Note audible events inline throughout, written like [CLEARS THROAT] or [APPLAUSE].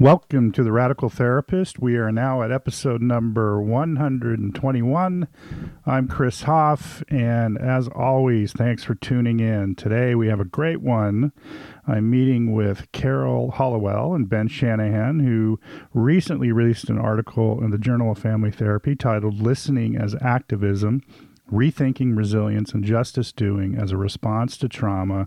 Welcome to the Radical Therapist. We are now at episode number 121. I'm Chris Hoff, and as always, thanks for tuning in. Today we have a great one. I'm meeting with Carol Halliwell and Ben Shannahan, who recently released an article in the Journal of Family Therapy titled Listening as Activism Rethinking Resilience and Justice Doing as a Response to Trauma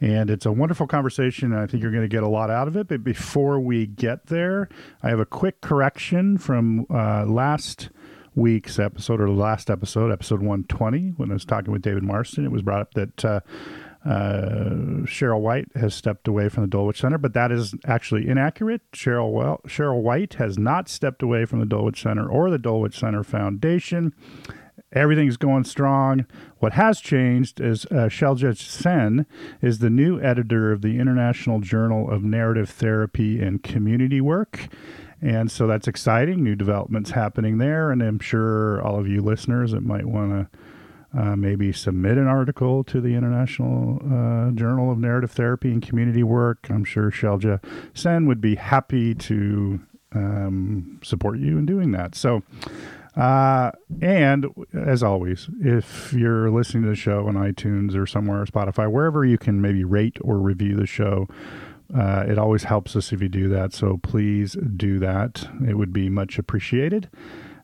and it's a wonderful conversation. I think you're going to get a lot out of it. But before we get there, I have a quick correction from uh, last week's episode or the last episode, episode 120, when I was talking with David Marsten. It was brought up that. Uh, uh, Cheryl White has stepped away from the Dulwich Center, but that is actually inaccurate. Cheryl well, Cheryl White has not stepped away from the Dulwich Center or the Dulwich Center Foundation. Everything's going strong. What has changed is uh, Sen is the new editor of the International Journal of Narrative Therapy and Community Work. And so that's exciting. New developments happening there. And I'm sure all of you listeners that might want to uh, maybe submit an article to the International uh, Journal of Narrative Therapy and Community Work. I'm sure Shelja Sen would be happy to um, support you in doing that. So, uh, and as always, if you're listening to the show on iTunes or somewhere, Spotify, wherever you can maybe rate or review the show, uh, it always helps us if you do that. So please do that. It would be much appreciated.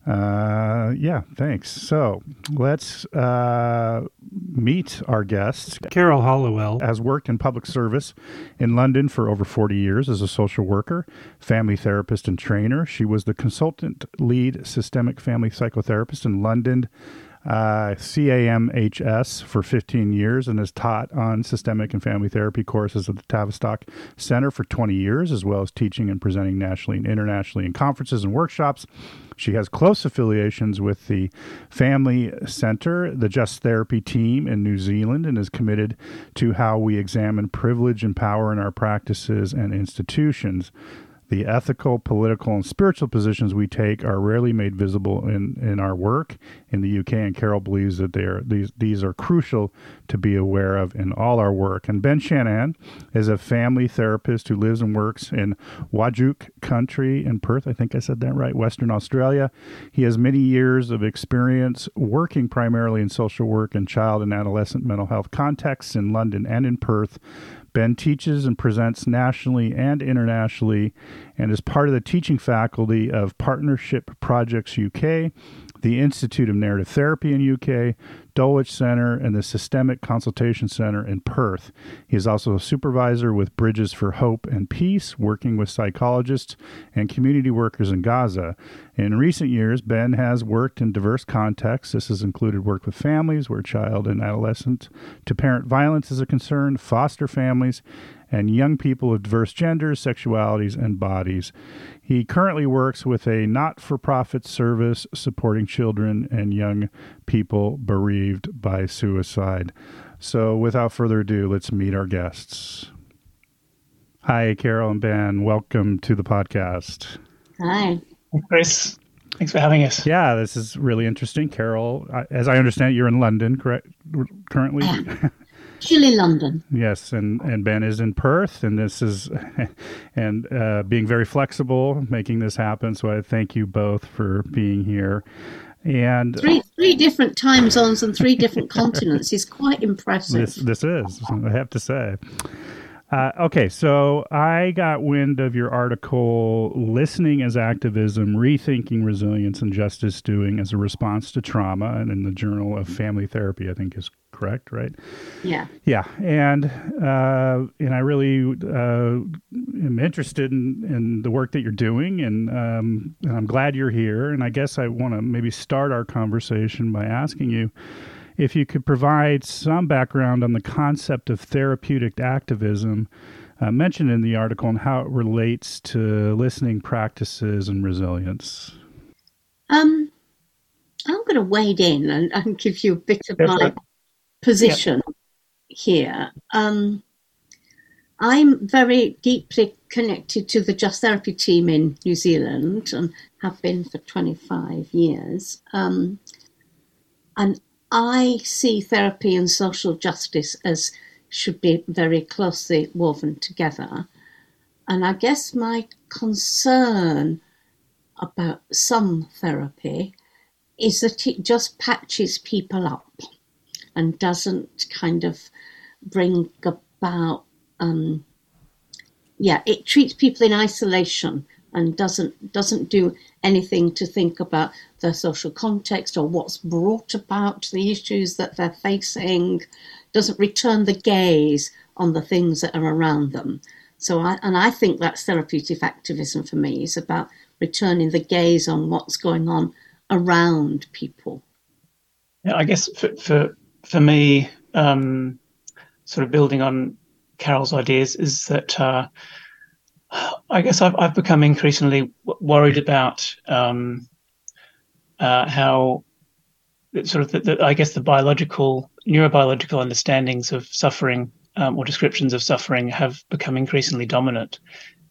Uh, yeah, thanks. So let's uh, meet our guest. Carol Halliwell has worked in public service in London for over 40 years as a social worker, family therapist, and trainer. She was the consultant lead systemic family psychotherapist in London uh, CAMHS for 15 years and has taught on systemic and family therapy courses at the Tavistock Center for 20 years, as well as teaching and presenting nationally and internationally in conferences and workshops. She has close affiliations with the Family Center, the Just Therapy team in New Zealand, and is committed to how we examine privilege and power in our practices and institutions. The ethical, political, and spiritual positions we take are rarely made visible in, in our work in the UK, and Carol believes that they are these these are crucial to be aware of in all our work. And Ben Shannahan is a family therapist who lives and works in Whadjuk country in Perth. I think I said that right, Western Australia. He has many years of experience working primarily in social work and child and adolescent mental health contexts in London and in Perth. Ben teaches and presents nationally and internationally and is part of the teaching faculty of Partnership Projects UK the Institute of Narrative Therapy in UK, Dulwich Center, and the Systemic Consultation Center in Perth. He is also a supervisor with Bridges for Hope and Peace, working with psychologists and community workers in Gaza. In recent years, Ben has worked in diverse contexts. This has included work with families where child and adolescent to parent violence is a concern, foster families, and young people of diverse genders, sexualities, and bodies. He currently works with a not for profit service supporting children and young people bereaved by suicide. So, without further ado, let's meet our guests. Hi, Carol and Ben. Welcome to the podcast. Hi. Chris. Thanks for having us. Yeah, this is really interesting. Carol, as I understand, you're in London, correct? Currently. [CLEARS THROAT] Chile, London. Yes, and and Ben is in Perth, and this is, [LAUGHS] and uh, being very flexible, making this happen. So I thank you both for being here. And three three different time zones and three different continents is quite impressive. This this is, I have to say. Uh, okay, so I got wind of your article, Listening as Activism Rethinking Resilience and Justice Doing as a Response to Trauma, and in the Journal of Family Therapy, I think is correct, right? Yeah. Yeah. And, uh, and I really uh, am interested in, in the work that you're doing, and, um, and I'm glad you're here. And I guess I want to maybe start our conversation by asking you if you could provide some background on the concept of therapeutic activism uh, mentioned in the article and how it relates to listening practices and resilience. Um, I'm going to wade in and, and give you a bit of my position here. Um, I'm very deeply connected to the Just Therapy team in New Zealand and have been for 25 years. Um, and I see therapy and social justice as should be very closely woven together. And I guess my concern about some therapy is that it just patches people up and doesn't kind of bring about, um, yeah, it treats people in isolation and doesn't doesn't do anything to think about the social context or what's brought about the issues that they're facing, doesn't return the gaze on the things that are around them. So I and I think that's therapeutic activism for me is about returning the gaze on what's going on around people. Yeah, I guess for for, for me, um, sort of building on Carol's ideas, is that uh, I guess I've, I've become increasingly worried about um, uh, how sort of the, the, I guess the biological neurobiological understandings of suffering um, or descriptions of suffering have become increasingly dominant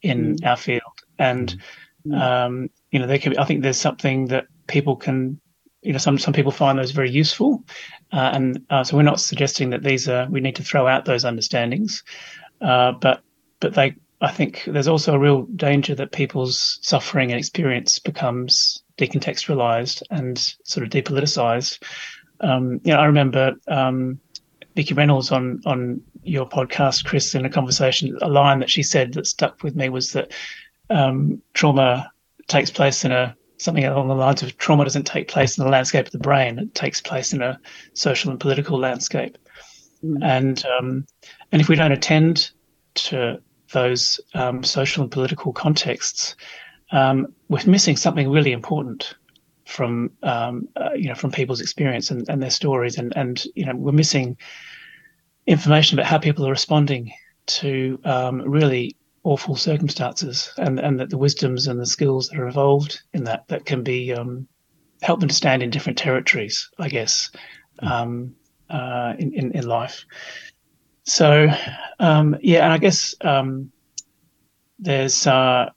in mm. our field, and mm. um, you know, there can be, I think there's something that people can, you know, some some people find those very useful, uh, and uh, so we're not suggesting that these are we need to throw out those understandings, uh, but but they, I think there's also a real danger that people's suffering and experience becomes decontextualized and sort of depoliticized. Um, you know, I remember um, Vikki Reynolds on on your podcast, Chris, in a conversation, a line that she said that stuck with me was that um, trauma takes place in a something along the lines of trauma doesn't take place in the landscape of the brain; it takes place in a social and political landscape. Mm. And um, and if we don't attend to those um, social and political contexts, um, we're missing something really important from um, uh, you know from people's experience and, and their stories, and and you know we're missing information about how people are responding to um, really awful circumstances, and and that the wisdoms and the skills that are involved in that that can be um, help them to stand in different territories, I guess, hmm. um, uh, in, in, in life. So um, yeah, and I guess um, there's uh,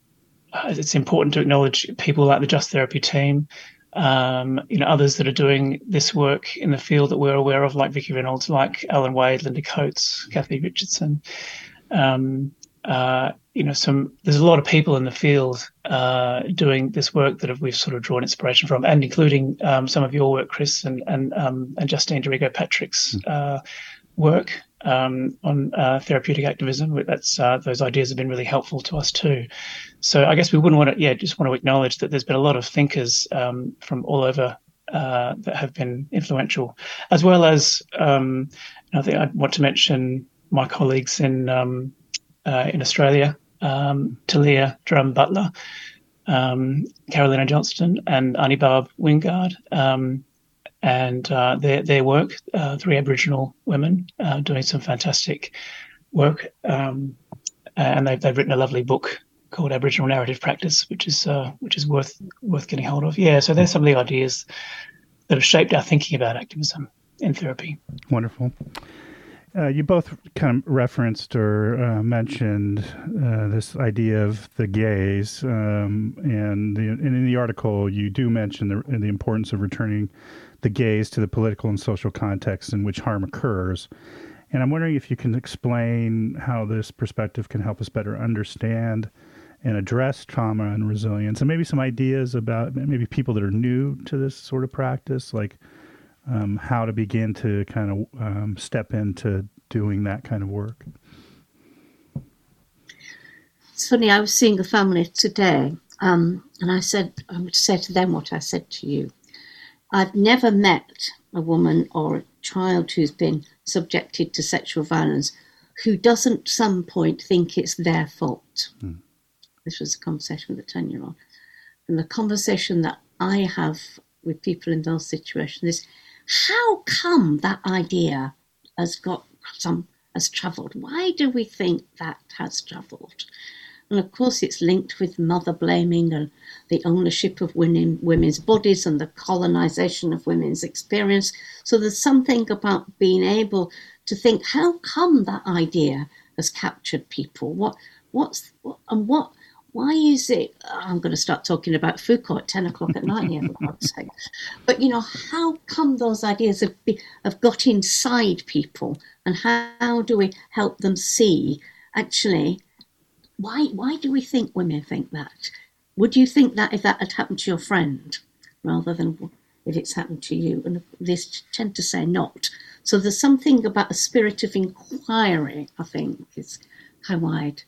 it's important to acknowledge people like the Just Therapy team, um, you know, others that are doing this work in the field that we're aware of, like Vikki Reynolds, like Allan Wade, Linda Coates, Cathy Richardson. Um, uh, you know, some there's a lot of people in the field uh, doing this work that we've sort of drawn inspiration from, and including um, some of your work, Chris, and and um, and Justine Dorigo Patrick's hmm. uh, work um, on uh, therapeutic activism. That's uh, those ideas have been really helpful to us too. So I guess we wouldn't want to, yeah, just want to acknowledge that there's been a lot of thinkers um, from all over uh, that have been influential, as well as um, I think I want to mention my colleagues in um, uh, in Australia, um, Tileah Drahm-Butler. Um, Carolynanha Johnson and Aunty Barb Wingard, um, and uh, their their work, uh, three Aboriginal women uh, doing some fantastic work, um, and they've they've written a lovely book called Aboriginal Narrative Practice, which is uh, which is worth worth getting hold of. Yeah, so there's some of the ideas that have shaped our thinking about activism in therapy. Wonderful. Uh, you both kind of referenced or uh, mentioned uh, this idea of the gaze, um, and, the, and, in the article you do mention the, the importance of returning the gaze to the political and social context in which harm occurs. And I'm wondering if you can explain how this perspective can help us better understand and address trauma and resilience, and maybe some ideas about maybe people that are new to this sort of practice, like um, how to begin to kind of um, step into doing that kind of work. It's funny. I was seeing a family today, um, and I said I would say to them what I said to you. I've never met a woman or a child who's been subjected to sexual violence who doesn't at some point think it's their fault. Mm. This was a conversation with a 10 year old. And the conversation that I have with people in those situations is how come that idea has got some has travelled? Why do we think that has travelled? And of course, it's linked with mother blaming and the ownership of women, women's bodies and the colonization of women's experience. So there's something about being able to think, how come that idea has captured people? What, what's, what, and what, why is it? I'm going to start talking about Foucault at 10 o'clock at night here, for God's [LAUGHS] sake. But, you know, how come those ideas have, be, have got inside people? And how, how do we help them see, actually, why why do we think women think that? Would you think that if that had happened to your friend, rather than if it's happened to you? And they tend to say not. So there's something about a spirit of inquiry. I think is how I'd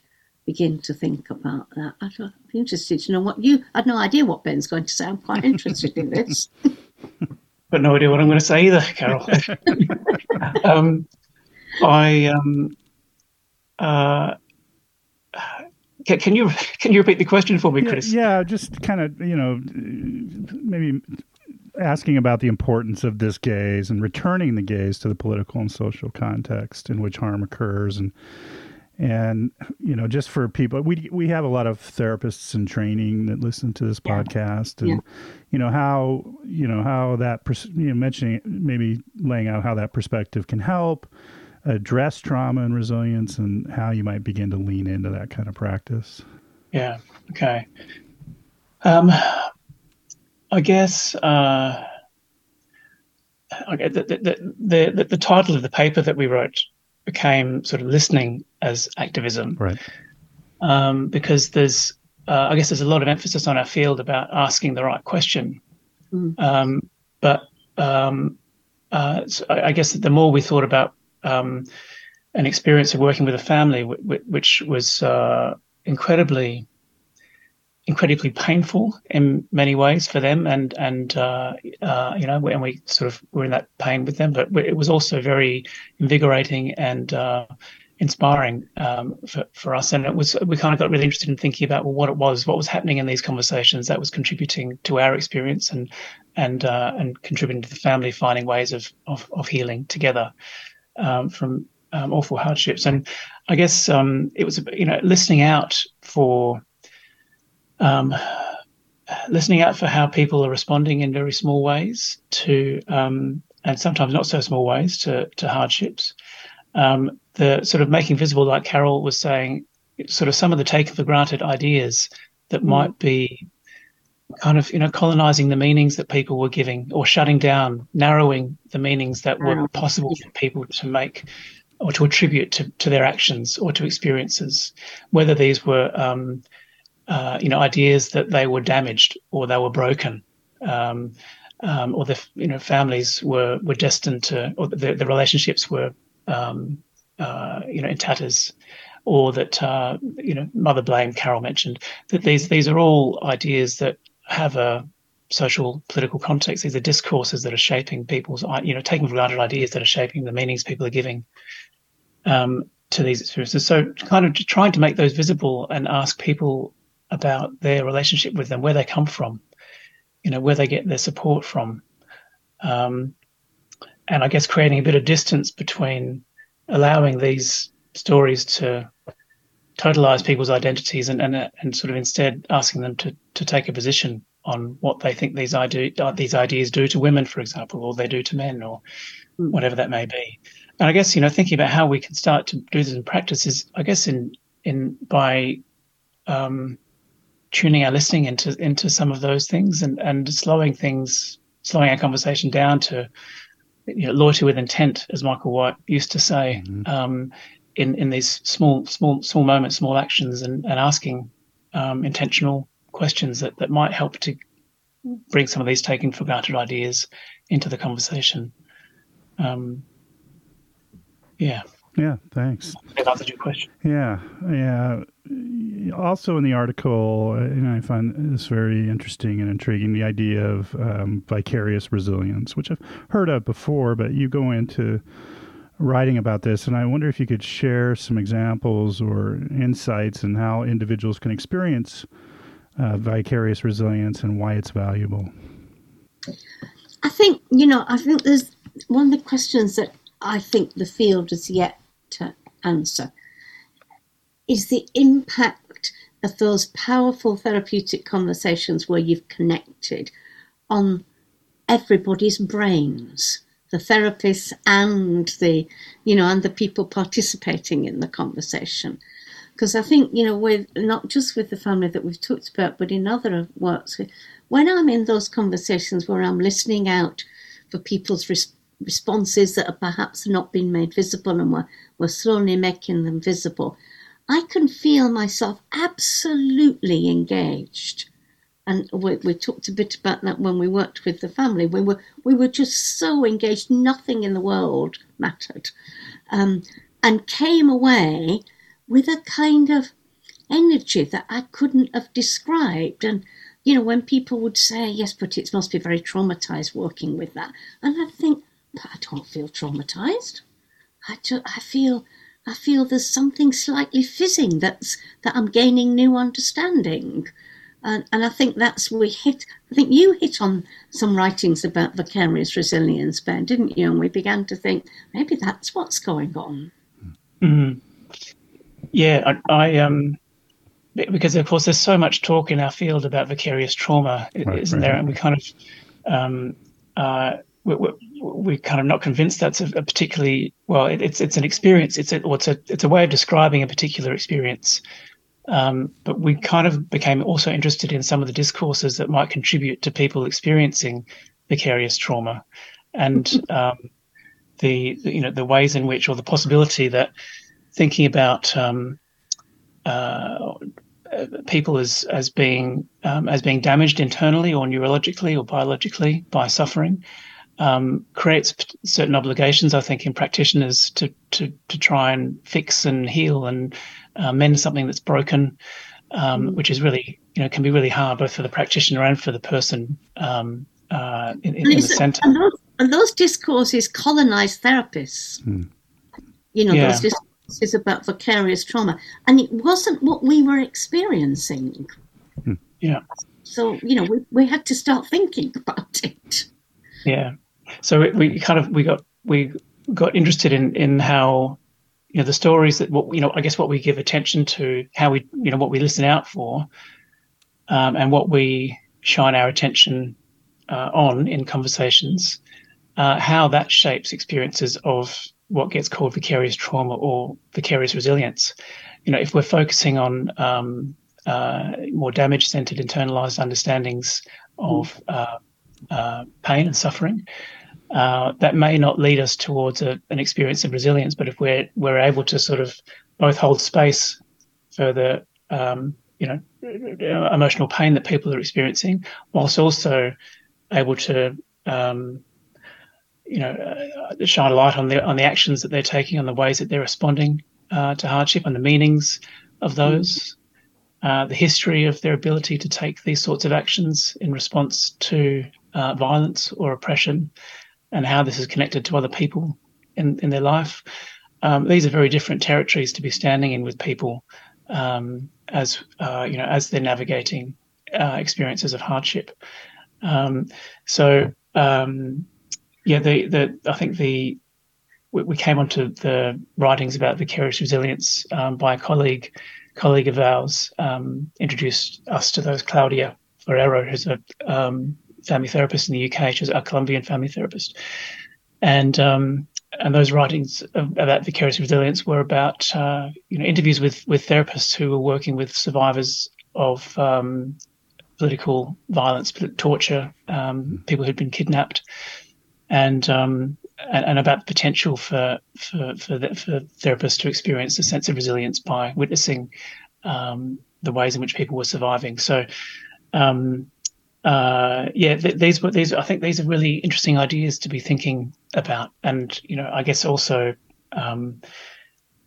begin to think about that. I'd be interested to know what you. I had no idea what Ben's going to say. I'm quite interested in this. [LAUGHS] But no idea what I'm going to say either, Carol. [LAUGHS] um, I um, uh, can, can, you can you repeat the question for me, Chris? Yeah, yeah, just kind of you know maybe asking about the importance of this gaze and returning the gaze to the political and social context in which harm occurs and and you know just for people we we have a lot of therapists in training that listen to this yeah. podcast and yeah. you know how you know how that you know mentioning maybe laying out how that perspective can help address trauma and resilience and how you might begin to lean into that kind of practice. Yeah. Okay. Um, I guess uh, okay, the, the, the, the, the title of the paper that we wrote became sort of listening as activism. Right. Um, because there's, uh, I guess there's a lot of emphasis on our field about asking the right question. Mm. Um, but um, uh, so I guess the more we thought about um, an experience of working with a family, w- w- which was uh, incredibly, incredibly painful in many ways for them, and and uh, uh, you know, and we sort of were in that pain with them, but it was also very invigorating and uh, inspiring um, for, for us. And it was we kind of got really interested in thinking about well, what it was, what was happening in these conversations that was contributing to our experience and and uh, and contributing to the family finding ways of of, of healing together um, from um, awful hardships. And I guess um, it was, you know, listening out for, um, listening out for how people are responding in very small ways to, um, and sometimes not so small ways to, to hardships. Um, the sort of making visible, like Carol was saying, sort of some of the taken for granted ideas that mm. might be kind of you know colonizing the meanings that people were giving or shutting down narrowing the meanings that were possible for people to make or to attribute to, to their actions or to experiences whether these were um, uh, you know ideas that they were damaged or they were broken um, um, or the you know families were were destined to or the, the relationships were um, uh, you know in tatters or that uh, you know mother blame Carol mentioned that these these are all ideas that have a social political context. These are discourses that are shaping people's, you know, taking for granted ideas that are shaping the meanings people are giving um, to these experiences. So, kind of trying to make those visible and ask people about their relationship with them, where they come from, you know, where they get their support from, um, and I guess creating a bit of distance between allowing these stories to totalize people's identities and, and and sort of instead asking them to to take a position on what they think these idea, these ideas do to women, for example, or they do to men, or mm. whatever that may be. And I guess you know thinking about how we can start to do this in practice is, I guess, in in by um, tuning our listening into into some of those things and and slowing things, slowing our conversation down to you know, loyalty with intent, as Michael White used to say. Mm-hmm. Um, in in these small small small moments, small actions, and and asking um, intentional questions that that might help to bring some of these taken for granted ideas into the conversation. Um, yeah. Yeah, thanks. That answered your question. Yeah, yeah. Also in the article, and I find this very interesting and intriguing, the idea of um, vicarious resilience, which I've heard of before, but you go into writing about this, and I wonder if you could share some examples or insights in how individuals can experience uh, vicarious resilience and why it's valuable. I think you know. I think there's one of the questions that I think the field has yet to answer is the impact of those powerful therapeutic conversations where you've connected on everybody's brains the therapists and the you know and the people participating in the conversation. Because i think you know with not just with the family that we've talked about but in other works when i'm in those conversations where i'm listening out for people's res- responses that are perhaps not been made visible and we're, we're slowly making them visible I can feel myself absolutely engaged. And we, we talked a bit about that when we worked with the family. We were we were just so engaged, nothing in the world mattered, um, and came away with a kind of energy that I couldn't have described. And you know, when people would say, "Yes, but it must be very traumatized working with that," and I think, I don't feel traumatized. I, just, I feel I feel there's something slightly fizzing that's that I'm gaining new understanding. And, and I think that's we hit. I think you hit on some writings about vicarious resilience, Ben, didn't you? And we began to think maybe that's what's going on. Mm-hmm. Yeah, I, I, um, because of course there's so much talk in our field about vicarious trauma, right, isn't right. there? And we kind of um, uh, we're, we're, kind of not convinced that's a, a particularly well. It, it's it's an experience. It's a, a it's a way of describing a particular experience. Um, but we kind of became also interested in some of the discourses that might contribute to people experiencing vicarious trauma, and um, the, the, you know the ways in which or the possibility that thinking about um, uh, people as as being um, as being damaged internally or neurologically or biologically by suffering um, creates certain obligations, I think, in practitioners to to to try and fix and heal and uh, mend something that's broken, um, mm. which is really you know can be really hard both for the practitioner and for the person um, uh, in, in, in, the centre. And those, and those discourses colonize therapists. Mm. You know, yeah. those discourses about vicarious trauma, and it wasn't what we were experiencing. Mm. Yeah. So you know, we, we had to start thinking [LAUGHS] about it. Yeah so we, we kind of we got we got interested in in how you know the stories that what you know I guess what we give attention to, how we you know what we listen out for, um, and what we shine our attention uh, on in conversations, uh, how that shapes experiences of what gets called vicarious trauma or vicarious resilience. You know, if we're focusing on um, uh, more damage-centered internalized understandings of uh, uh, pain and suffering, uh, that may not lead us towards a, an experience of resilience. But if we're we're able to sort of both hold space for the um, you know emotional pain that people are experiencing, whilst also able to um, you know uh, shine a light on the on the actions that they're taking, on the ways that they're responding uh, to hardship, on the meanings of those. Uh, the history of their ability to take these sorts of actions in response to uh, violence or oppression, and how this is connected to other people in, in their life. Um, these are very different territories to be standing in with people um, as uh, you know as they're navigating uh, experiences of hardship. Um, so um, yeah, the the I think the we, we, came onto the writings about vicarious resilience um, by a colleague colleague of ours um, introduced us to those Claudia Ferrero, who's a family therapist in the UK. She's a Colombian family therapist, and um, and those writings about vicarious resilience were about uh, you know interviews with with therapists who were working with survivors of um, political violence, torture, um, people who'd been kidnapped, and, um, and and, about the potential for for for, the, for, therapists to experience a sense of resilience by witnessing um, the ways in which people were surviving. So. Um, uh, yeah, th- these were these. I think these are really interesting ideas to be thinking about, and you know, I guess also um,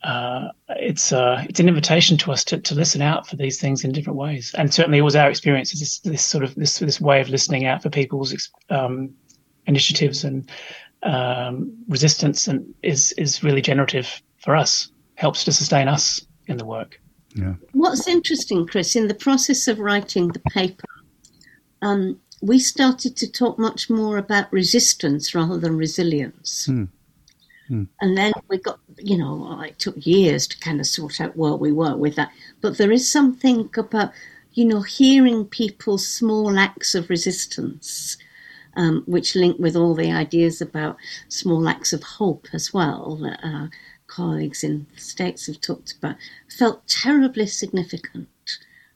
uh, it's uh, it's an invitation to us to, to listen out for these things in different ways. And certainly, it was our experience. This this sort of this this way of listening out for people's um, initiatives and um, resistance, and is is really generative for us. Helps to sustain us in the work. Yeah. What's interesting, Chris, in the process of writing the paper um, we started to talk much more about resistance rather than resilience. Mm. Mm. And then we got, you know, it took years to kind of sort out where we were with that. But there is something about, you know, hearing people's small acts of resistance, um, which link with all the ideas about small acts of hope as well that our colleagues in the States have talked about, felt terribly significant.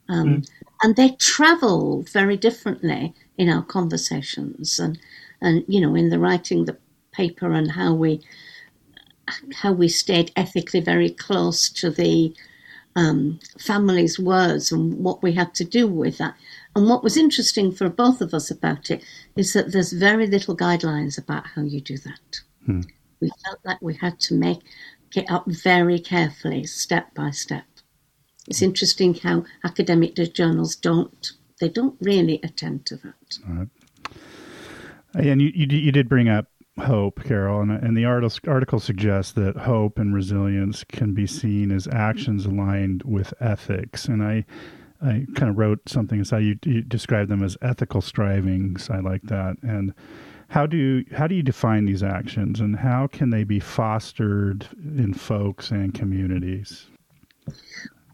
Um, mm and they travel very differently in our conversations and and you know in the writing the paper and how we how we stayed ethically very close to the um, families' words and what we had to do with that. And what was interesting for both of us about it is that there's very little guidelines about how you do that. Hmm. We felt like we had to make it up very carefully, step by step. It's interesting how academic journals don't they don't really attend to that. Right. Uh, and you, you, you did bring up hope, Carol, and, and the article, suggests that hope and resilience can be seen as actions aligned with ethics. And I, I kind of wrote something aside. You, you described them as ethical strivings. I like that. And how do how do you define these actions, and how can they be fostered in folks and communities?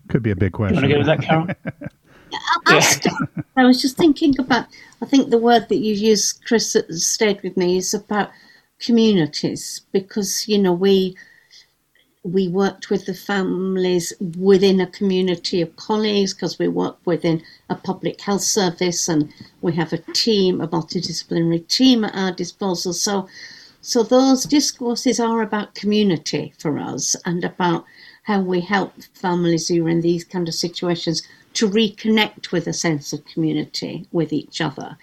Could be a big question. You want to go with that, Carol? [LAUGHS] yeah. I was just thinking about. I think the word that you used, Chris, that stayed with me is about communities because you know we we worked with the families within a community of colleagues because we work within a public health service and we have a team, a multidisciplinary team at our disposal. So, so those discourses are about community for us and about how we help families who are in these kind of situations to reconnect with a sense of community with each other.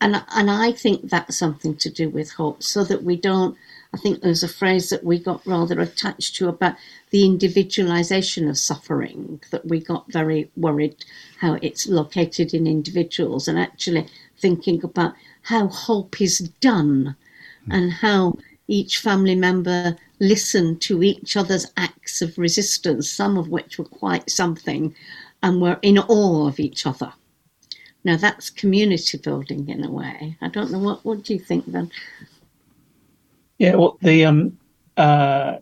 And, and I think that's something to do with hope so that we don't I think there's a phrase that we got rather attached to about the individualization of suffering, that we got very worried how it's located in individuals, and actually thinking about how hope is done and how each family member listened to each other's acts of resistance, some of which were quite something, and were in awe of each other. Now that's community building in a way. I don't know what what do you think then? Yeah, well, the um, uh,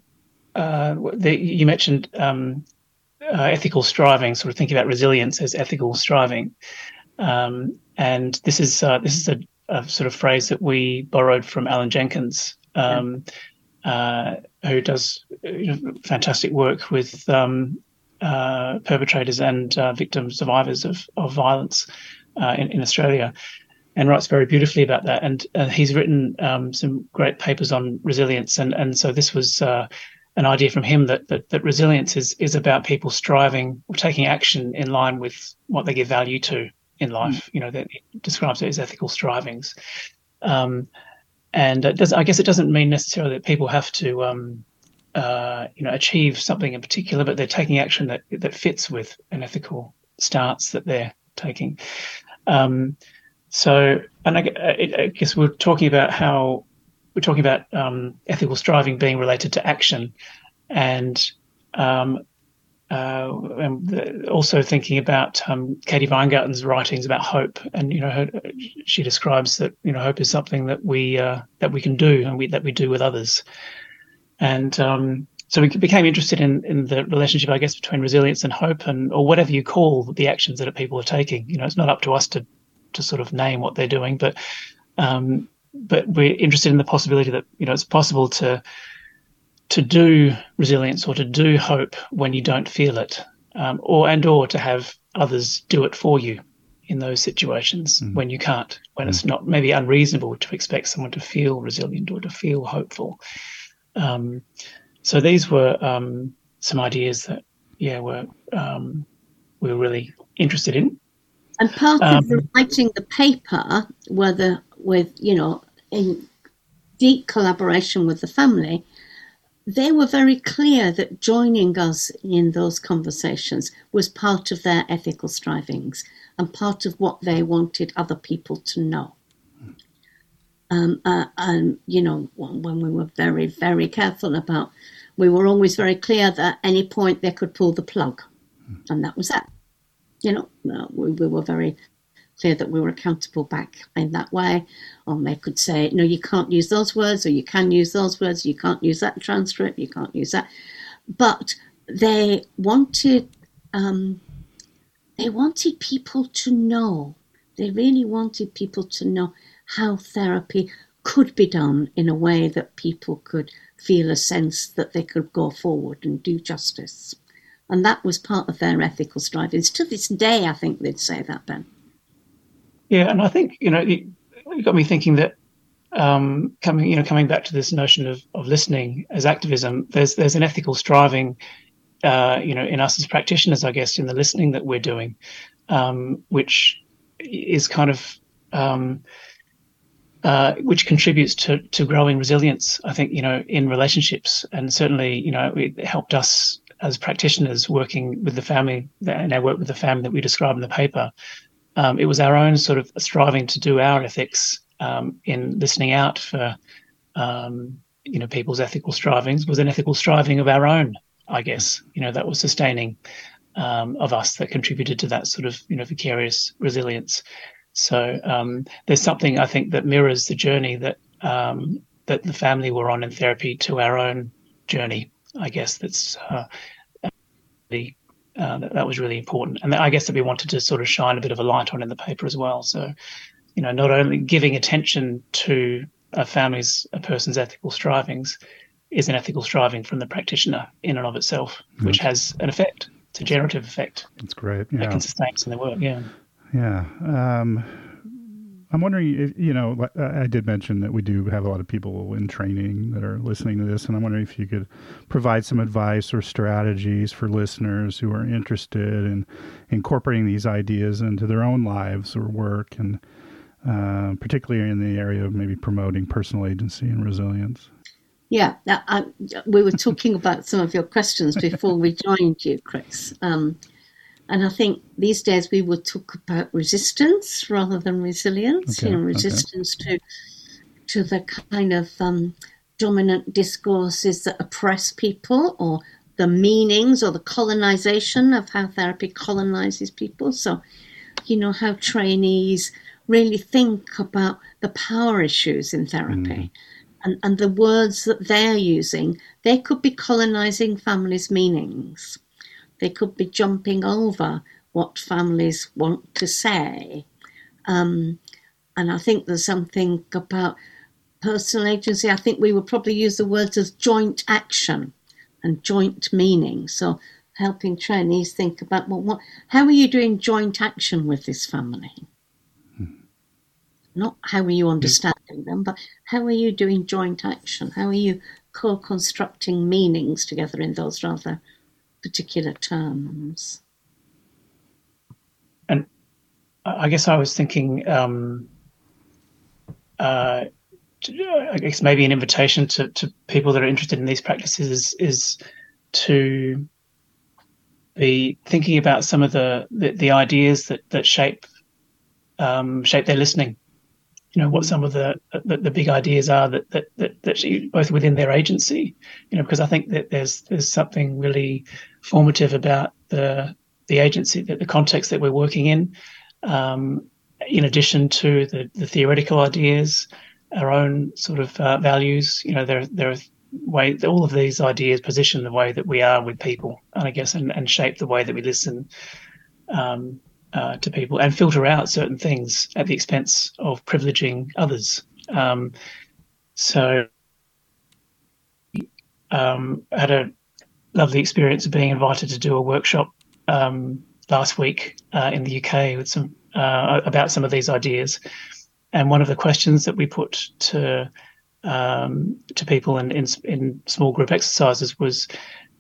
uh, the, you mentioned um, uh, ethical striving, sort of thinking about resilience as ethical striving, um, and this is uh, this is a, a, sort of phrase that we borrowed from Alan Jenkins, um, uh, who does fantastic work with um, uh, perpetrators and victims, survivors of of violence in, in Australia and writes very beautifully about that. And uh, he's written um, some great papers on resilience. And and so this was uh, an idea from him that, that that resilience is is about people striving or taking action in line with what they give value to in life. Mm. You know, that describes it as ethical strivings. Um, and does, I guess it doesn't mean necessarily that people have to. Um, uh, you know, achieve something in particular, but they're taking action that that fits with an ethical stance that they're taking. Um, so, and I, I, guess we're talking about how we're talking about um, ethical striving being related to action, and, um, uh, and also thinking about um, Kaethe Weingarten's writings about hope, and you know, her, she describes that you know hope is something that we uh, that we can do and we, that we do with others, and um, so we became interested in in the relationship, I guess, between resilience and hope, and or whatever you call the actions that people are taking. You know, it's not up to us to to sort of name what they're doing, but um, but we're interested in the possibility that you know it's possible to to do resilience or to do hope when you don't feel it, um, or and or to have others do it for you in those situations mm. when you can't, when mm. it's not maybe unreasonable to expect someone to feel resilient or to feel hopeful. Um, so these were um, some ideas that yeah were um, we were really interested in. And part um, of the writing the paper, whether with, you know, in deep collaboration with the family, they were very clear that joining us in those conversations was part of their ethical strivings and part of what they wanted other people to know. Um, uh, and, you know, when we were very, very careful about, we were always very clear that at any point they could pull the plug. And that was that you know, uh, we, we, were very clear that we were accountable back in that way. Or they could say, no, you can't use those words, or you can use those words, you can't use that transcript, you can't use that. But they wanted, um, they wanted people to know. They really wanted people to know how therapy could be done in a way that people could feel a sense that they could go forward and do justice. And that was part of their ethical strivings. To this day, I think they'd say that, Ben. Yeah, and I think, you know, it, got me thinking that um, coming, you know, coming back to this notion of, of listening as activism, there's there's an ethical striving uh, you know, in us as practitioners, I guess, in the listening that we're doing, um, which is kind of um, uh, which contributes to to growing resilience. I think you know in relationships, and certainly you know it helped us as practitioners working with the family and our work with the family that we describe in the paper. Um, it was our own sort of striving to do our ethics um, in listening out for um, you know people's ethical strivings was an ethical striving of our own I guess you know that was sustaining um, of us that contributed to that sort of you know vicarious resilience. So um, there's something I think that mirrors the journey that um, that the family were on in therapy to our own journey. I guess that's uh, the uh, that, that was really important, and I guess that we wanted to sort of shine a bit of a light on in the paper as well. So you know, not only giving attention to a family's a person's ethical strivings, is an ethical striving from the practitioner in and of itself, which has an effect. It's a generative effect. That's great. Yeah. That can sustain us in their work. Yeah. Yeah. Um, I'm wondering if, you know, I did mention that we do have a lot of people in training that are listening to this, and I'm wondering if you could provide some advice or strategies for listeners who are interested in incorporating these ideas into their own lives or work, and uh, particularly in the area of maybe promoting personal agency and resilience. Yeah, I, we were talking about some of your questions before we joined you, Chris. Um, and I think these days we would talk about resistance rather than resilience. Okay, you know, resistance okay. to to the kind of um, dominant discourses that oppress people, or the meanings or the colonization of how therapy colonizes people. So, you know, how trainees really think about the power issues in therapy. Mm and, and the words that they're using, they could be colonizing families' meanings. They could be jumping over what families want to say. Um, and I think there's something about personal agency. I think we would probably use the words as joint action and joint meaning. So helping trainees think about well, what, how are you doing joint action with this family? Not how are you understanding them, but how are you doing joint action? How are you co constructing meanings together in those rather particular terms? And I guess I was thinking, um, uh, I guess maybe an invitation to, to people that are interested in these practices is, is to be thinking about some of the, the, the ideas that, that shape um, shape their listening you know what some of the the, the big ideas are that that that, that she, both within their agency you know because I think that there's there's something really formative about the the agency that the context that we're working in um, in addition to the the theoretical ideas our own sort of uh, values you know there there are way all of these ideas position the way that we are with people and I guess and, and shape the way that we listen um, uh, to people and filter out certain things at the expense of privileging others. Um, so um, I had a lovely experience of being invited to do a workshop um, last week uh, in the UK with some uh, about some of these ideas. And one of the questions that we put to um, to people in, in, in small group exercises was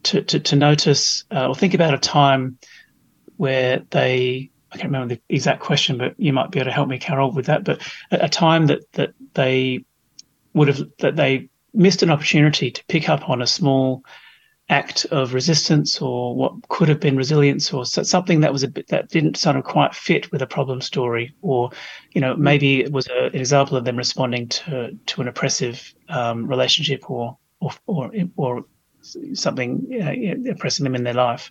to to, to notice uh, or think about a time where they I can't remember the exact question, but you might be able to help me, Carol, with that. But a time that that they would have that they missed an opportunity to pick up on a small act of resistance or what could have been resilience or something that was a bit that didn't sort of quite fit with a problem story or you know maybe it was a, an example of them responding to to an oppressive um, relationship or or or, or something uh, oppressing them in their life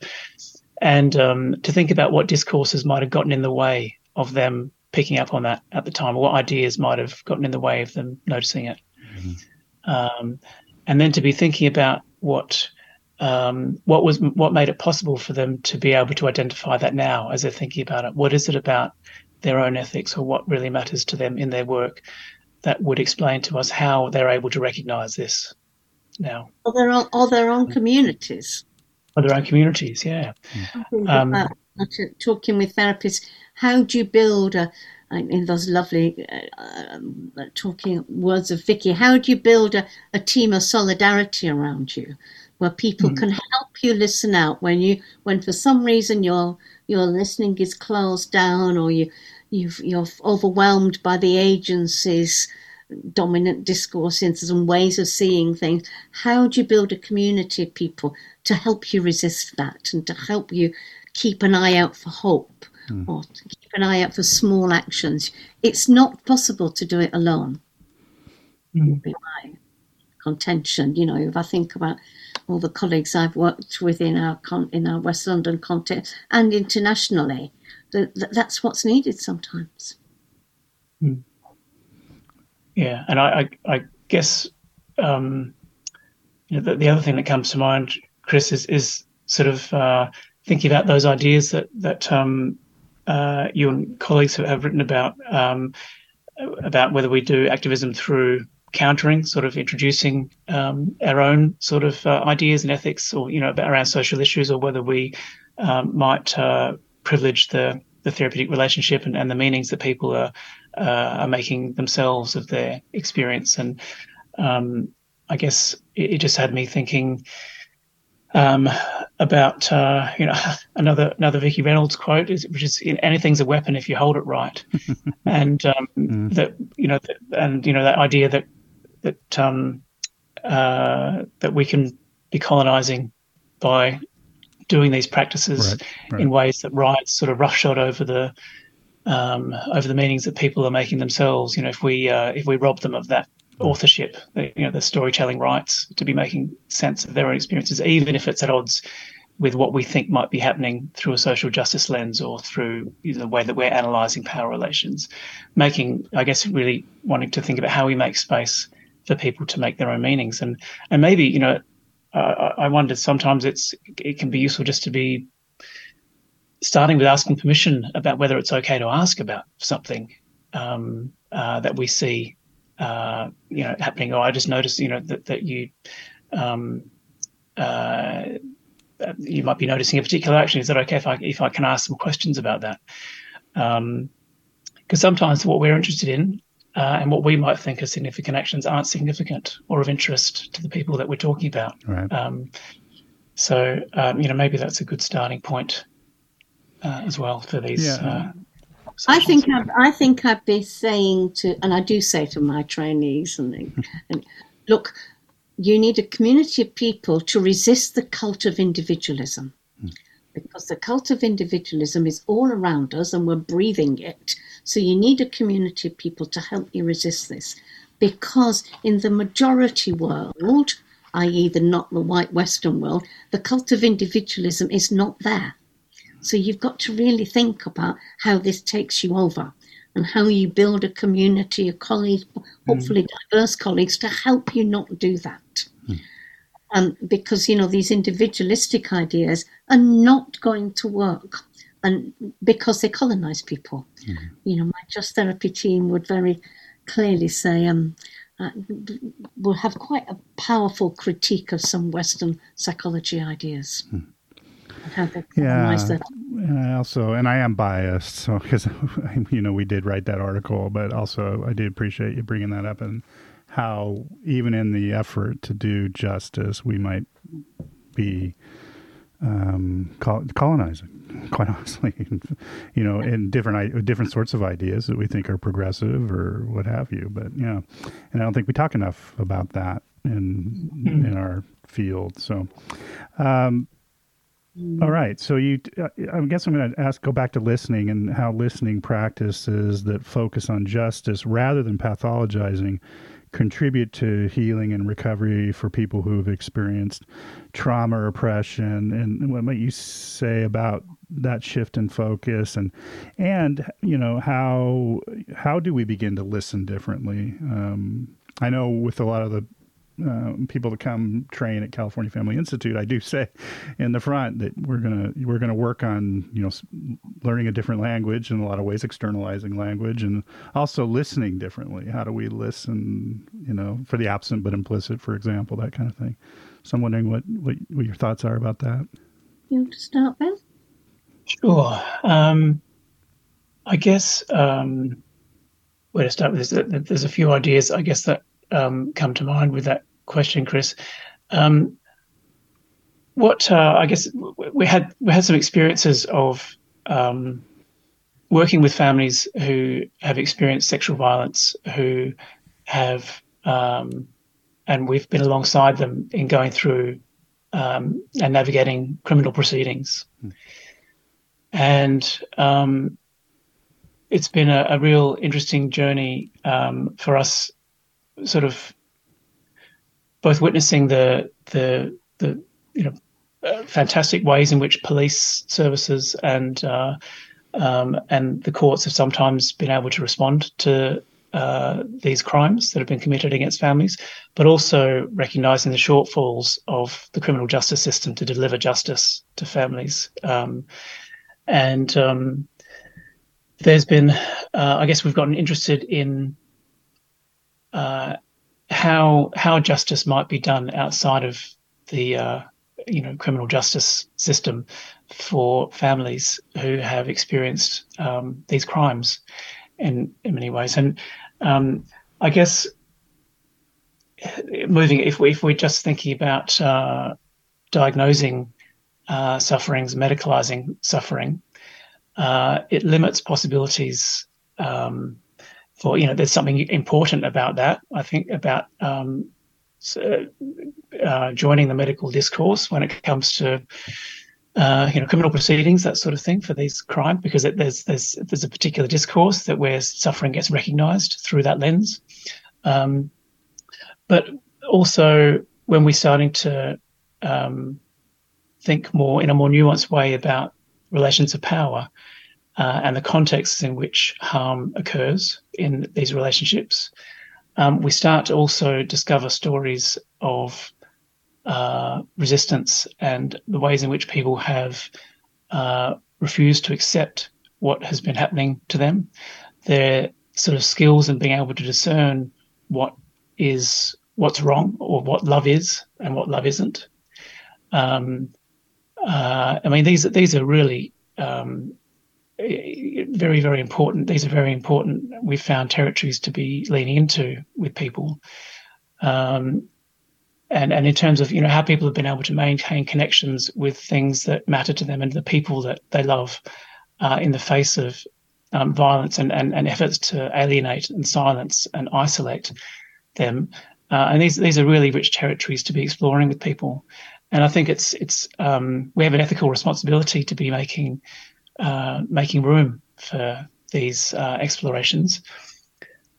and um, to think about what discourses might have gotten in the way of them picking up on that at the time, or what ideas might have gotten in the way of them noticing it. Mm-hmm. Um, and then to be thinking about what um, what was what made it possible for them to be able to identify that now as they're thinking about it. What is it about their own ethics, or what really matters to them in their work, that would explain to us how they're able to recognise this now? Or their own, or their own communities for their own communities. Yeah. Um, talking with therapists, how do you build a in those lovely uh, um, talking words of Vicky, how do you build a, a team of solidarity around you where people mm. can help you listen out when you when for some reason your your listening is closed down or you you've, you're overwhelmed by the agency's dominant discourses and ways of seeing things. How do you build a community of people to help you resist that and to help you keep an eye out for hope mm. or to keep an eye out for small actions? It's not possible to do it alone. Mm. Would be my contention. You know, if I think about all the colleagues I've worked with in our con- in our West London context and internationally, that, that's what's needed sometimes. Mm. Yeah, and I, I, I guess um, you know, the, the, other thing that comes to mind, Chris, is, is sort of uh, thinking about those ideas that that um, uh, you and colleagues have, have written about um, about whether we do activism through countering, sort of introducing um, our own sort of uh, ideas and ethics, or you know, around social issues, or whether we um, might uh, privilege the the therapeutic relationship and, and the meanings that people are uh, are making themselves of their experience. And um, I guess it, it, just had me thinking um, about uh, you know [LAUGHS] another another Vikki Reynolds quote, is, which is "Anything's a weapon if you hold it right," [LAUGHS] and um, mm. that you know and you know that idea that that um, uh, that we can be colonizing by doing these practices right, right. in ways that rights sort of roughshod over the um, over the meanings that people are making themselves. You know, if we uh, if we rob them of that authorship, you know, the storytelling rights to be making sense of their own experiences, even if it's at odds with what we think might be happening through a social justice lens or through the way that we're analyzing power relations, making, I guess, really wanting to think about how we make space for people to make their own meanings, and and maybe you know, uh, I wonder sometimes it's it can be useful just to be starting with asking permission about whether it's okay to ask about something um, uh, that we see, uh, you know, happening. Or I just noticed, you know, that that you. Um, uh, you might be noticing a particular action. Is that okay if I if I can ask some questions about that? Because um, sometimes what we're interested in uh, and what we might think are significant actions aren't significant or of interest to the people that we're talking about. Right. Um, so um, you know maybe that's a good starting point uh, as well for these. Yeah. Uh, I think I'd, I think I'd be saying to, and I do say to my trainees, and, [LAUGHS] and look, you need a community of people to resist the cult of individualism. Mm. Because the cult of individualism is all around us and we're breathing it. So you need a community of people to help you resist this. Because in the majority world, i.e., the not the white Western world, the cult of individualism is not there. So you've got to really think about how this takes you over and how you build a community of colleagues, hopefully mm. diverse colleagues, to help you not do that. Mm. Um, because you know these individualistic ideas are not going to work, and because they colonize people. Mm. You know, my Just Therapy team would very clearly say, um, uh, will have quite a powerful critique of some Western psychology ideas. Mm yeah, and I also, and I am biased, so because [LAUGHS] you know we did write that article, but also I did appreciate you bringing that up and how even in the effort to do justice, we might be um, colonizing, quite honestly, [LAUGHS] you know, in different different sorts of ideas that we think are progressive or what have you. But yeah, and I don't think we talk enough about that in mm. in our field. So, um, all right. So you, uh, I guess I'm going to ask, go back to listening and how listening practices that focus on justice rather than pathologizing contribute to healing and recovery for people who have experienced trauma or oppression. And what might you say about that shift in focus and and you know how how do we begin to listen differently? Um, I know with a lot of the uh, people to come train at California Family Institute, I do say in the front that we're gonna we're gonna work on you know learning a different language in a lot of ways, externalizing language, and also listening differently. How do we listen? You know, for the absent but implicit, for example, that kind of thing. So I'm wondering what what, what your thoughts are about that. You want to start, Ben? Sure. Um, I guess um, where to start with is that there's a few ideas. I guess that um, come to mind with that question, Chris. Um, what uh, I guess we had we had some experiences of um, working with families who have experienced sexual violence, who have, um, and we've been alongside them in going through um, and navigating criminal proceedings. Hmm. And um, it's been a, a, real interesting journey um, for us, sort of both witnessing the the the you know uh, fantastic ways in which police services and uh, um, and the courts have sometimes been able to respond to uh, these crimes that have been committed against families, but also recognizing the shortfalls of the criminal justice system to deliver justice to families. Um, and um, there's been, uh, I guess, we've gotten interested in uh, how how justice might be done outside of the uh, you know criminal justice system for families who have experienced um, these crimes in, in many ways. And um, I guess moving, if, we, if we're just thinking about uh, diagnosing uh, sufferings, medicalizing suffering, uh, it limits possibilities um, for, you know, there's something important about that. I think about um, uh, joining the medical discourse when it comes to uh, you know, criminal proceedings, that sort of thing for these crimes, because it, there's there's there's a particular discourse that where suffering gets recognised through that lens. Um, but also when we're starting to um, think more in a more nuanced way about relations of power uh, and the contexts in which harm occurs in these relationships, um, we start to also discover stories of uh, resistance and the ways in which people have uh, refused to accept what has been happening to them. Their sort of skills in being able to discern what is what's wrong or what love is and what love isn't. Um, uh, I mean, these these are really um, very very important. These are very important. We've found territories to be leaning into with people. Um, and and in terms of you know how people have been able to maintain connections with things that matter to them and the people that they love uh, in the face of um, violence and, and, and efforts to alienate and silence and isolate them. Uh, and these these are really rich territories to be exploring with people. And I think it's it's um, we have an ethical responsibility to be making uh, making room for these uh, explorations.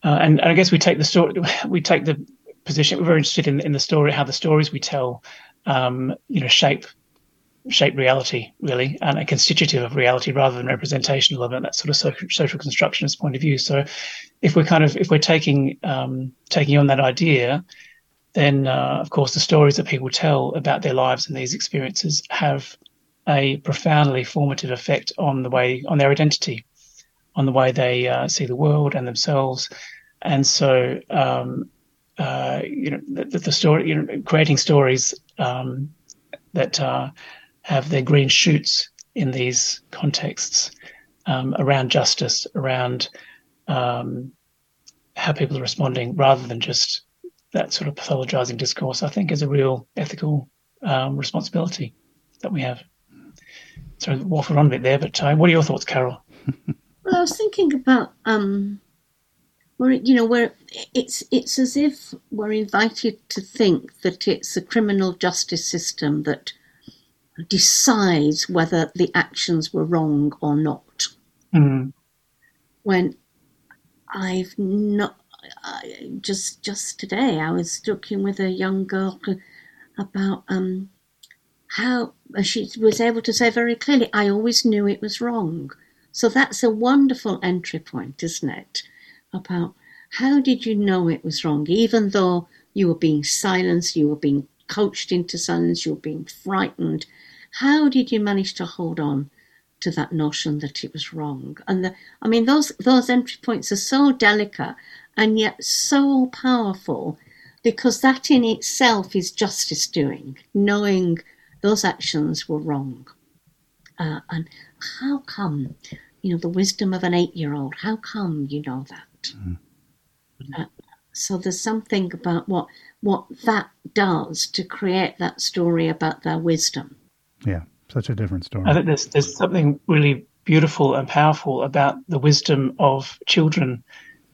Uh, and, and I guess we take the story, [LAUGHS] we take the position. We're very interested in in the story, how the stories we tell, um, you know, shape shape reality really, and a constitutive of reality rather than representational of it. That sort of social, social constructionist point of view. So, if we're kind of if we're taking um, taking on that idea, then uh, of course the stories that people tell about their lives and these experiences have a profoundly formative effect on the way on their identity, on the way they uh, see the world and themselves. And so, um, uh, you know, the, the, story, you know, creating stories um, that uh, have their green shoots in these contexts um, around justice, around um, how people are responding, rather than just that sort of pathologizing discourse, I think is a real ethical um, responsibility that we have. So waffled on a bit there, but uh, what are your thoughts, Carol? well, I was thinking about um, where you know where it's it's as if we're invited to think that it's the criminal justice system that decides whether the actions were wrong or not. Mm. When I've not I, just just today I was talking with a young girl about um, how she was able to say very clearly, I always knew it was wrong. So that's a wonderful entry point, isn't it? about how did you know it was wrong, even though you were being silenced, you were being coached into silence, you were being frightened. How did you manage to hold on to that notion that it was wrong? And the, I mean, those those entry points are so delicate and yet so powerful because that in itself is justice doing, knowing those actions were wrong. Uh, and how come, you know, the wisdom of an eight year old, how come you know that? Mm-hmm. Uh, So there's something about what what that does to create that story about their wisdom. Yeah, such a different story. I think there's there's something really beautiful and powerful about the wisdom of children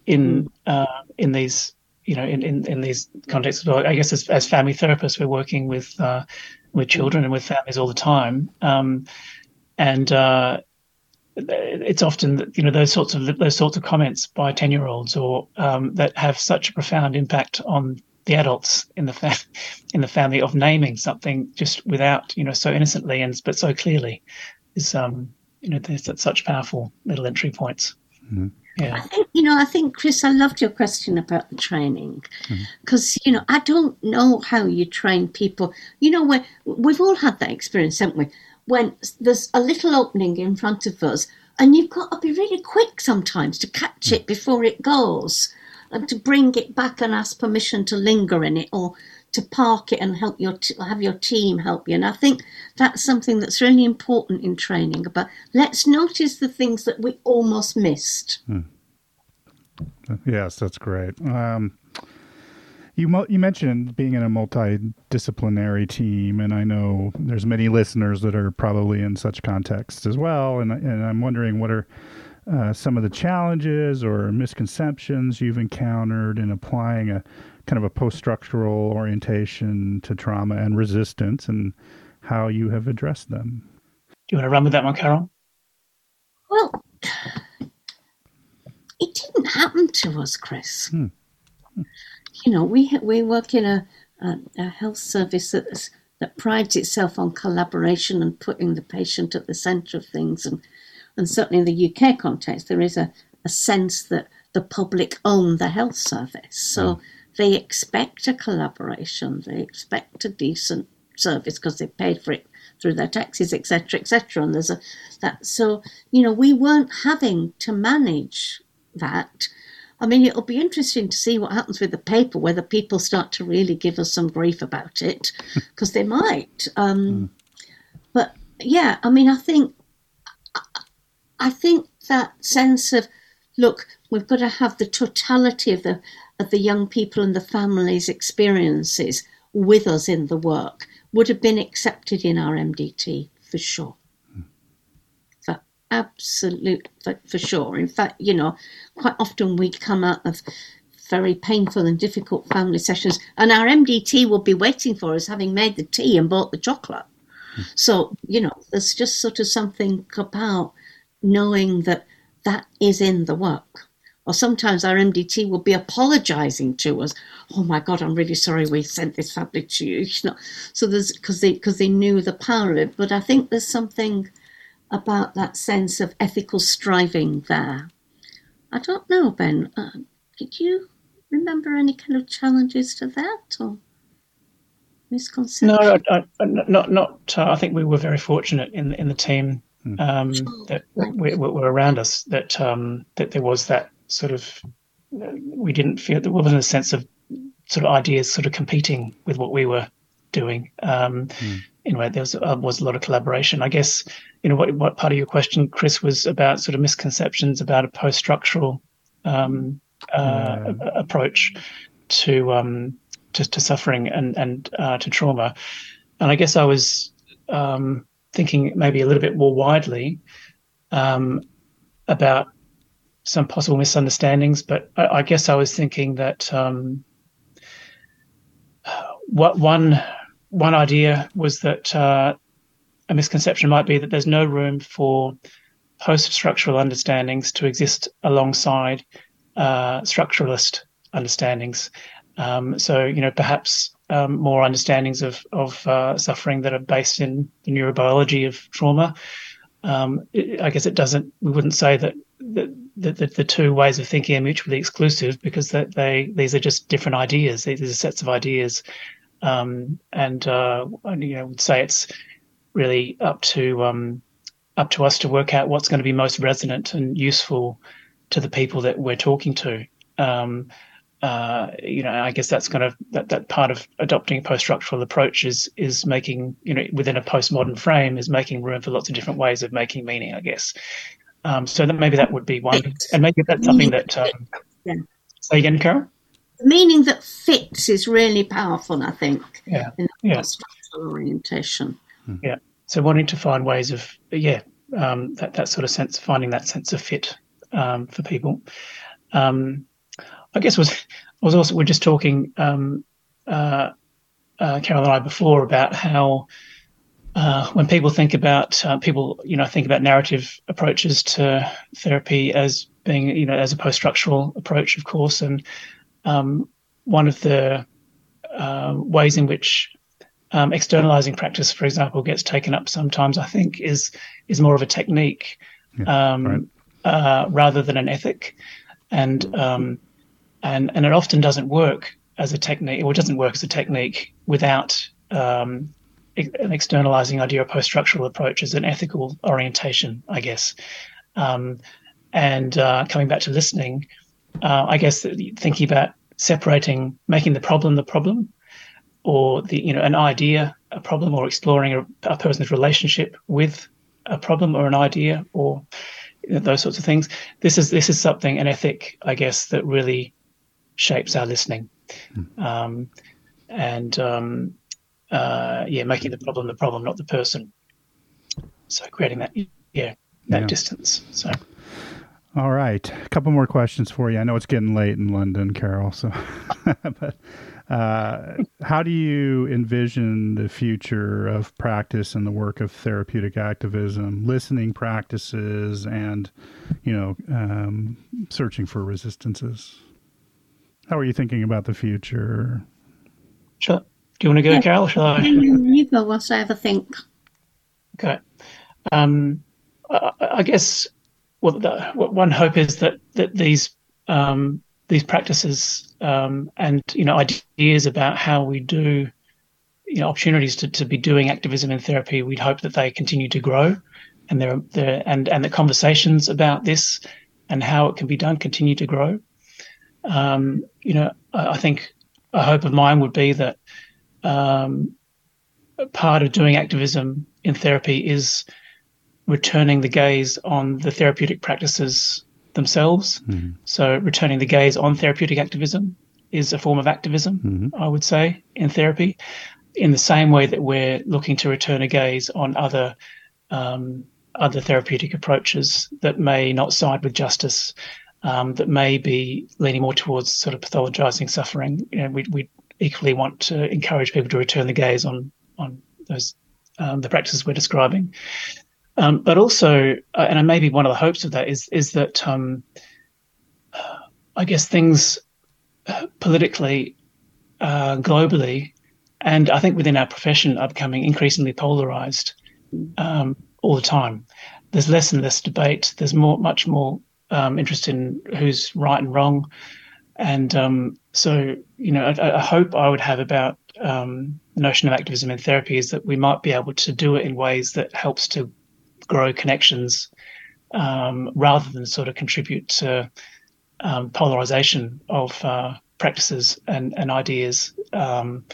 in mm. uh, in these you know in, in, in these contexts. I guess as, as family therapists, we're working with uh, with children and with families all the time, um, and uh, it's often you know those sorts of those sorts of comments by ten year olds or um, that have such a profound impact on the adults in the fa- [LAUGHS] in the family of naming something just without you know so innocently and but so clearly is um you know there's such powerful little entry points. Mm-hmm. Yeah. I think you know I think Chris I loved your question about the training because mm-hmm. you know I don't know how you train people you know we've all had that experience haven't we when there's a little opening in front of us and you've got to be really quick sometimes to catch mm. it before it goes and to bring it back and ask permission to linger in it or to park it and help your t- have your team help you. And I think that's something that's really important in training. But let's notice the things that we almost missed. Hmm. Yes, that's great. Um, you you mentioned being in a multidisciplinary team, and I know there's many listeners that are probably in such contexts as well. And and I'm wondering what are uh, some of the challenges or misconceptions you've encountered in applying a kind of a post-structural orientation to trauma and resistance and how you have addressed them. Do you want to run with that one, Carol? Well, it didn't happen to us, Chris. Hmm. Hmm. You know, we we work in a, a, a health service that that prides itself on collaboration and putting the patient at the centre of things, and and certainly in the UK context, there is a, a sense that the public own the health service. So mm. They expect a collaboration, they expect a decent service because they paid for it through their taxes, etc., etc. And there's a that so you know we weren't having to manage that. I mean, it'll be interesting to see what happens with the paper, whether people start to really give us some grief about it, [LAUGHS] because they might. Um, mm. But yeah, I mean, I think I think that sense of, look, we've got to have the totality of the of the young people and the families' experiences with us in the work would have been accepted in our MDT for sure. For absolute, for, for sure. In fact, you know, quite often we come out of very painful and difficult family sessions, and our MDT will be waiting for us, having made the tea and bought the chocolate. So, you know, there's just sort of something about knowing that that is in the work. Or sometimes our MDT will be apologizing to us. Oh my God, I'm really sorry we sent this fabric to you. [LAUGHS] you know, so there's because they because they knew the power of it. But I think there's something about that sense of ethical striving there. I don't know, Ben. Uh, did you remember any kind of challenges to that or misconceptions? No, I, I, not not. Uh, I think we were very fortunate in in the team Hmm. um, that were, were, around us. That um, that there was that sort of we didn't feel there wasn't a sense of sort of ideas sort of competing with what we were doing. Um, mm. Anyway, there was uh, was a lot of collaboration. I guess you know what what part of your question, Chris, was about sort of misconceptions about a post structural um, uh, yeah. approach to um, to, to suffering and and uh, to trauma. And I guess I was um, thinking maybe a little bit more widely um, about some possible misunderstandings. But I, I guess I was thinking that um, what one one idea was that uh, a misconception might be that there's no room for post-structural understandings to exist alongside uh, structuralist understandings. Um, so, you know, perhaps um, more understandings of of uh, suffering that are based in the neurobiology of trauma. Um, it, I guess it doesn't. We wouldn't say that the, the, the two ways of thinking are mutually exclusive because that they these are just different ideas. These are sets of ideas, um, and, uh, and you know, would say it's really up to um, up to us to work out what's going to be most resonant and useful to the people that we're talking to. Um, uh, you know, I guess that's kind of that, that part of adopting a post-structural approach is is making you know within a postmodern frame is making room for lots of different ways of making meaning. I guess. Um, so that maybe that would be one, and maybe that's something that. Um, yeah. Say again, Carol. the meaning that fits is really powerful. I think. Yeah. In yeah. structural orientation. Yeah. So wanting to find ways of yeah um, that that sort of sense, finding that sense of fit um, for people. Um, I guess was was also we're just talking um, uh, uh, Carol and I before about how uh, when people think about uh, people, you know, think about narrative approaches to therapy as being, you know, as a post-structural approach, of course, and um, one of the uh, ways in which um, externalizing practice, for example, gets taken up sometimes, I think, is is more of a technique yeah, um, right. Uh, rather than an ethic, and um, and and it often doesn't work as a technique, or doesn't work as a technique without um, an externalizing idea or post-structural approach as an ethical orientation, I guess. Um, and uh, coming back to listening, uh, I guess thinking about separating, making the problem the problem, or the you know an idea a problem, or exploring a, a person's relationship with a problem or an idea, or you know, those sorts of things. This is this is something an ethic, I guess, that really shapes our listening, mm. um, and um, uh, yeah, making the problem the problem, not the person. So creating that yeah that yeah. distance. So. All right, a couple more questions for you. I know it's getting late in London, Carol. So, [LAUGHS] but uh, how do you envision the future of practice and the work of therapeutic activism, listening practices, and you know, um, searching for resistances? How are you thinking about the future? Sure. Do you want to go, yeah. Carol? Shall I? You go whilst I have a think. Okay. Um, I, I, guess well, the, one hope is that that these um, these practices um, and you know ideas about how we do you know opportunities to, to be doing activism and therapy, we'd hope that they continue to grow, and there there and and the conversations about this and how it can be done continue to grow. Um, you know, I, I think a hope of mine would be that um, part of doing activism in therapy is returning the gaze on the therapeutic practices themselves. Mm-hmm. So, returning the gaze on therapeutic activism is a form of activism, mm-hmm. I would say, in therapy, in the same way that we're looking to return a gaze on other. Um, other therapeutic approaches that may not side with justice, um, that may be leaning more towards sort of pathologizing suffering. You know, we, we equally want to encourage people to return the gaze on on those um, the practices we're describing. Um, but also, uh, and I maybe one of the hopes of that is is that um, I guess things uh, politically, uh, globally, and I think within our profession are becoming increasingly polarized um, all the time. There's less and less debate. There's more, much more um, interest in who's right and wrong, and um, so, you know, a, a, hope I would have about um, the notion of activism in therapy is that we might be able to do it in ways that helps to grow connections um, rather than sort of contribute to um, polarization of uh, practices and, and ideas. Um,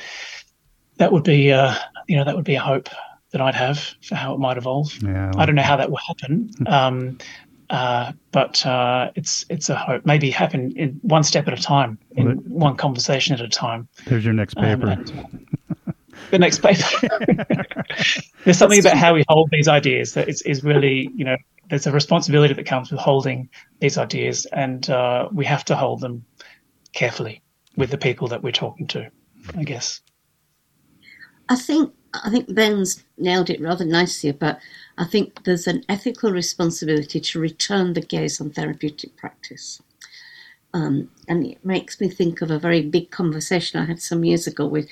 that would be, uh, you know, that would be a hope that I'd have for how it might evolve. Yeah, I don't know how that will happen. [LAUGHS] Uh, but uh, it's it's a hope. Maybe happen in one step at a time, in well, one conversation at a time. There's your next paper. Um, [LAUGHS] the next paper. [LAUGHS] there's something about how we hold these ideas that is, is really, you know, there's a responsibility that comes with holding these ideas, and uh, we have to hold them carefully with the people that we're talking to. I guess. I think I think Ben's nailed it rather nicely about I think there's an ethical responsibility to return the gaze on therapeutic practice. Um, and it makes me think of a very big conversation I had some years ago with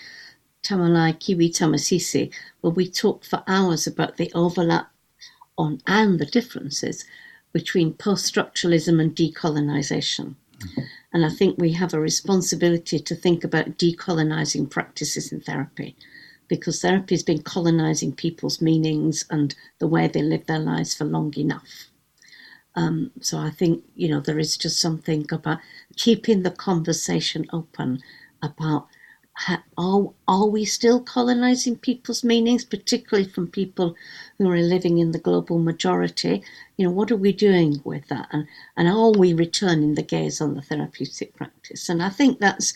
Taimalie Kiwi Tamasese, where we talked for hours about the overlap on and the differences between post structuralism and decolonization. And I think we have a responsibility to think about decolonizing practices in therapy because therapy has been colonizing people's meanings and the way they live their lives for long enough. Um, so I think, you know, there is just something about keeping the conversation open about how, are, are we still colonizing people's meanings, particularly from people who are living in the global majority. You know, what are we doing with that? And, and are we returning the gaze on the therapeutic practice? And I think that's,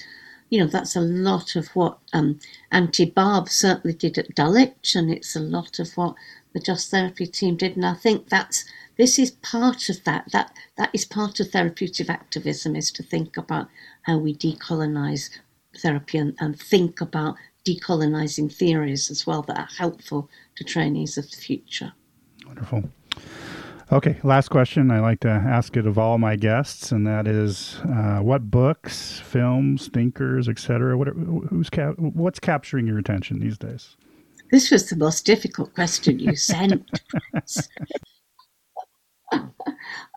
you know, that's a lot of what um, Aunty Barb certainly did at Dulwich, and it's a lot of what the Just Therapy team did. And I think that's this is part of that. That that is part of therapeutic activism is to think about how we decolonize therapy and, and think about decolonizing theories as well that are helpful to trainees of the future. Wonderful. Okay, last question. I like to ask it of all my guests, and that is, uh, what books, films, thinkers, etc. What who's cap- what's capturing your attention these days? This was the most difficult question you sent. [LAUGHS]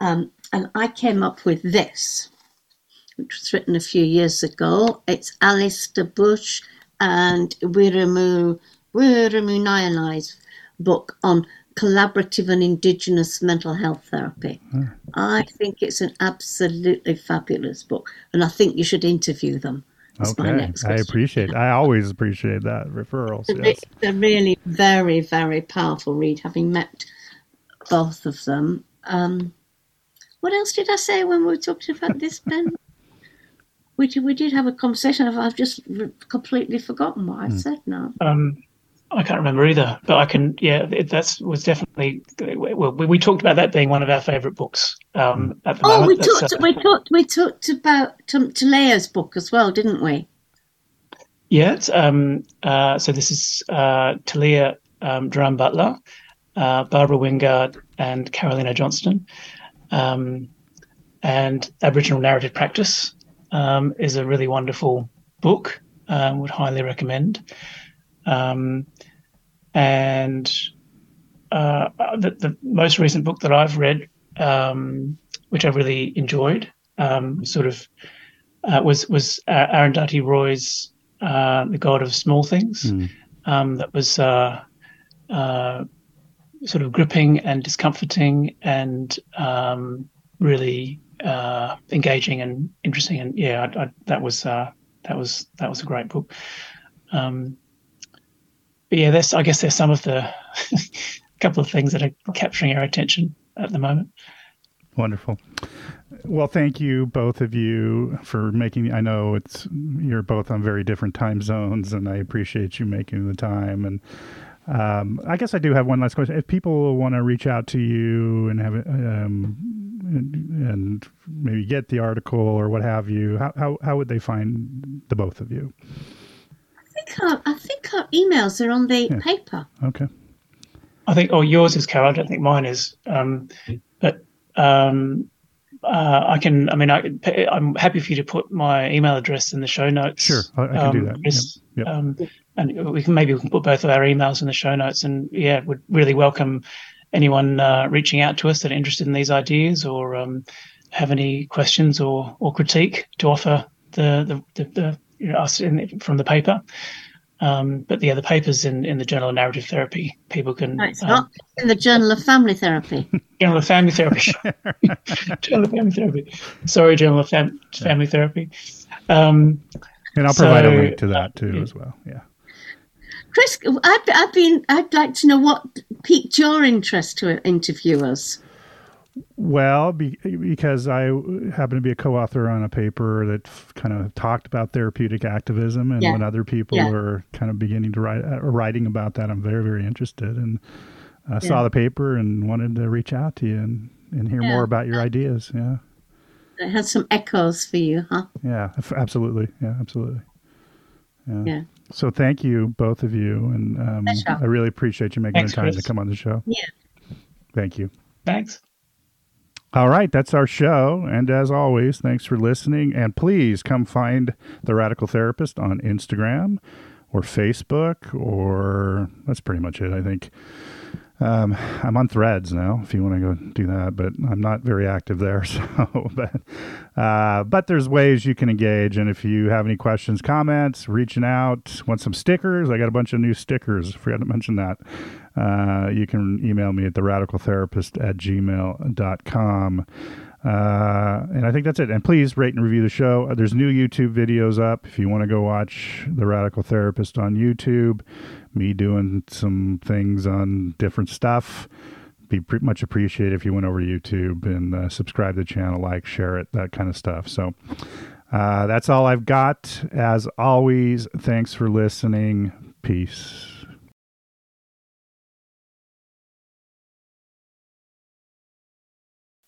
um, and I came up with this, which was written a few years ago. It's Alistair Bush and Wiremu, Wiremu NiaNia's book on collaborative and indigenous mental health therapy. Hmm. I think it's an absolutely fabulous book, and I think you should interview them. That's okay, I appreciate. I always appreciate that referrals. Yes. It's a really very very powerful read. Having met both of them, um, what else did I say when we were talking about this, Ben? we did, we did have a conversation. I've, I've just completely forgotten what I mm. said now. Um, I can't remember either, but I can. Yeah, that was definitely. Well, we, we, talked about that being one of our favourite books. Um, at the oh, moment. we talked. Uh, we talked. We talked about Tileah's book as well, didn't we? Yeah. Um, uh, so this is uh, Talea um, Drahm-Butler, uh, Barbara Wingard, and Carolynanha Johnson. Um, and Aboriginal Narrative Practice um, is a really wonderful book. Um, would highly recommend. Um, and uh, the, the, most recent book that I've read, um, which I really enjoyed, um, sort of uh, was was Arundhati Roy's uh, "The God of Small Things." Mm. that was uh, uh, sort of gripping and discomforting and um, really uh, engaging and interesting. And yeah, I, I, that was uh, that was that was a great book. Um, but yeah, there's I guess there's some of the [LAUGHS] couple of things that are capturing our attention at the moment. Wonderful. Well, thank you both of you for making. I know it's you're both on very different time zones, and I appreciate you making the time and um, I guess I do have one last question. If people want to reach out to you and have um, and, and, maybe get the article or what have you, how, how, how would they find the both of you? I think our, I think our emails are on the yeah. paper. Okay. I think, oh, yours is Carol. I don't think mine is. Um, but um, uh, I can. I mean, I, am happy for you to put my email address in the show notes. Sure, I, I can do that. Chris, yep. Yep. Um, and we can maybe we can put both of our emails in the show notes. And yeah, would really welcome anyone uh, reaching out to us that are interested in these ideas or um, have any questions or or critique to offer the the, the, the you know, us in, from the paper. Um, but yeah, the papers in, in the Journal of Narrative Therapy, people can. No, it's um, not in the Journal of Family Therapy. [LAUGHS] Journal of Family Therapy. [LAUGHS] Journal of Family Therapy. Sorry, Journal of Fam- Family. Therapy. Um, and I'll provide a link to that too, uh, as well. Yeah. Chris, I've, I'd been. I'd like to know what piqued your interest to interview us. Well, be, because I happen to be a co-author on a paper that kind of talked about therapeutic activism, and yeah. when other people yeah. are kind of beginning to write uh, writing about that, I'm very very interested, and I yeah. saw the paper and wanted to reach out to you and, and hear more about your ideas. Yeah, it has some echoes for you, huh? Yeah, absolutely. Yeah, absolutely. Yeah. So thank you, both of you, and um, I really appreciate you making Thanks, the time Chris. to come on the show. Yeah. Thank you. Thanks. All right, that's our show. And as always, thanks for listening. And please come find the Radical Therapist on Instagram or Facebook, or that's pretty much it, I think. Um, I'm on Threads now, if you want to go do that, but I'm not very active there. [LAUGHS] So, but uh, but there's ways you can engage, and if you have any questions, comments, reaching out, want some stickers, I got a bunch of new stickers. Forgot to mention that. Uh, you can email me at the radicaltherapist at gmail.com. Uh, and I think that's it. And please rate and review the show. Uh, there's new YouTube videos up if you want to go watch The Radical Therapist on YouTube, me doing some things on different stuff. Be pretty much appreciated if you went over to YouTube and uh, subscribe to the channel, like, share it, that kind of stuff. So uh, that's all I've got. As always, thanks for listening. Peace.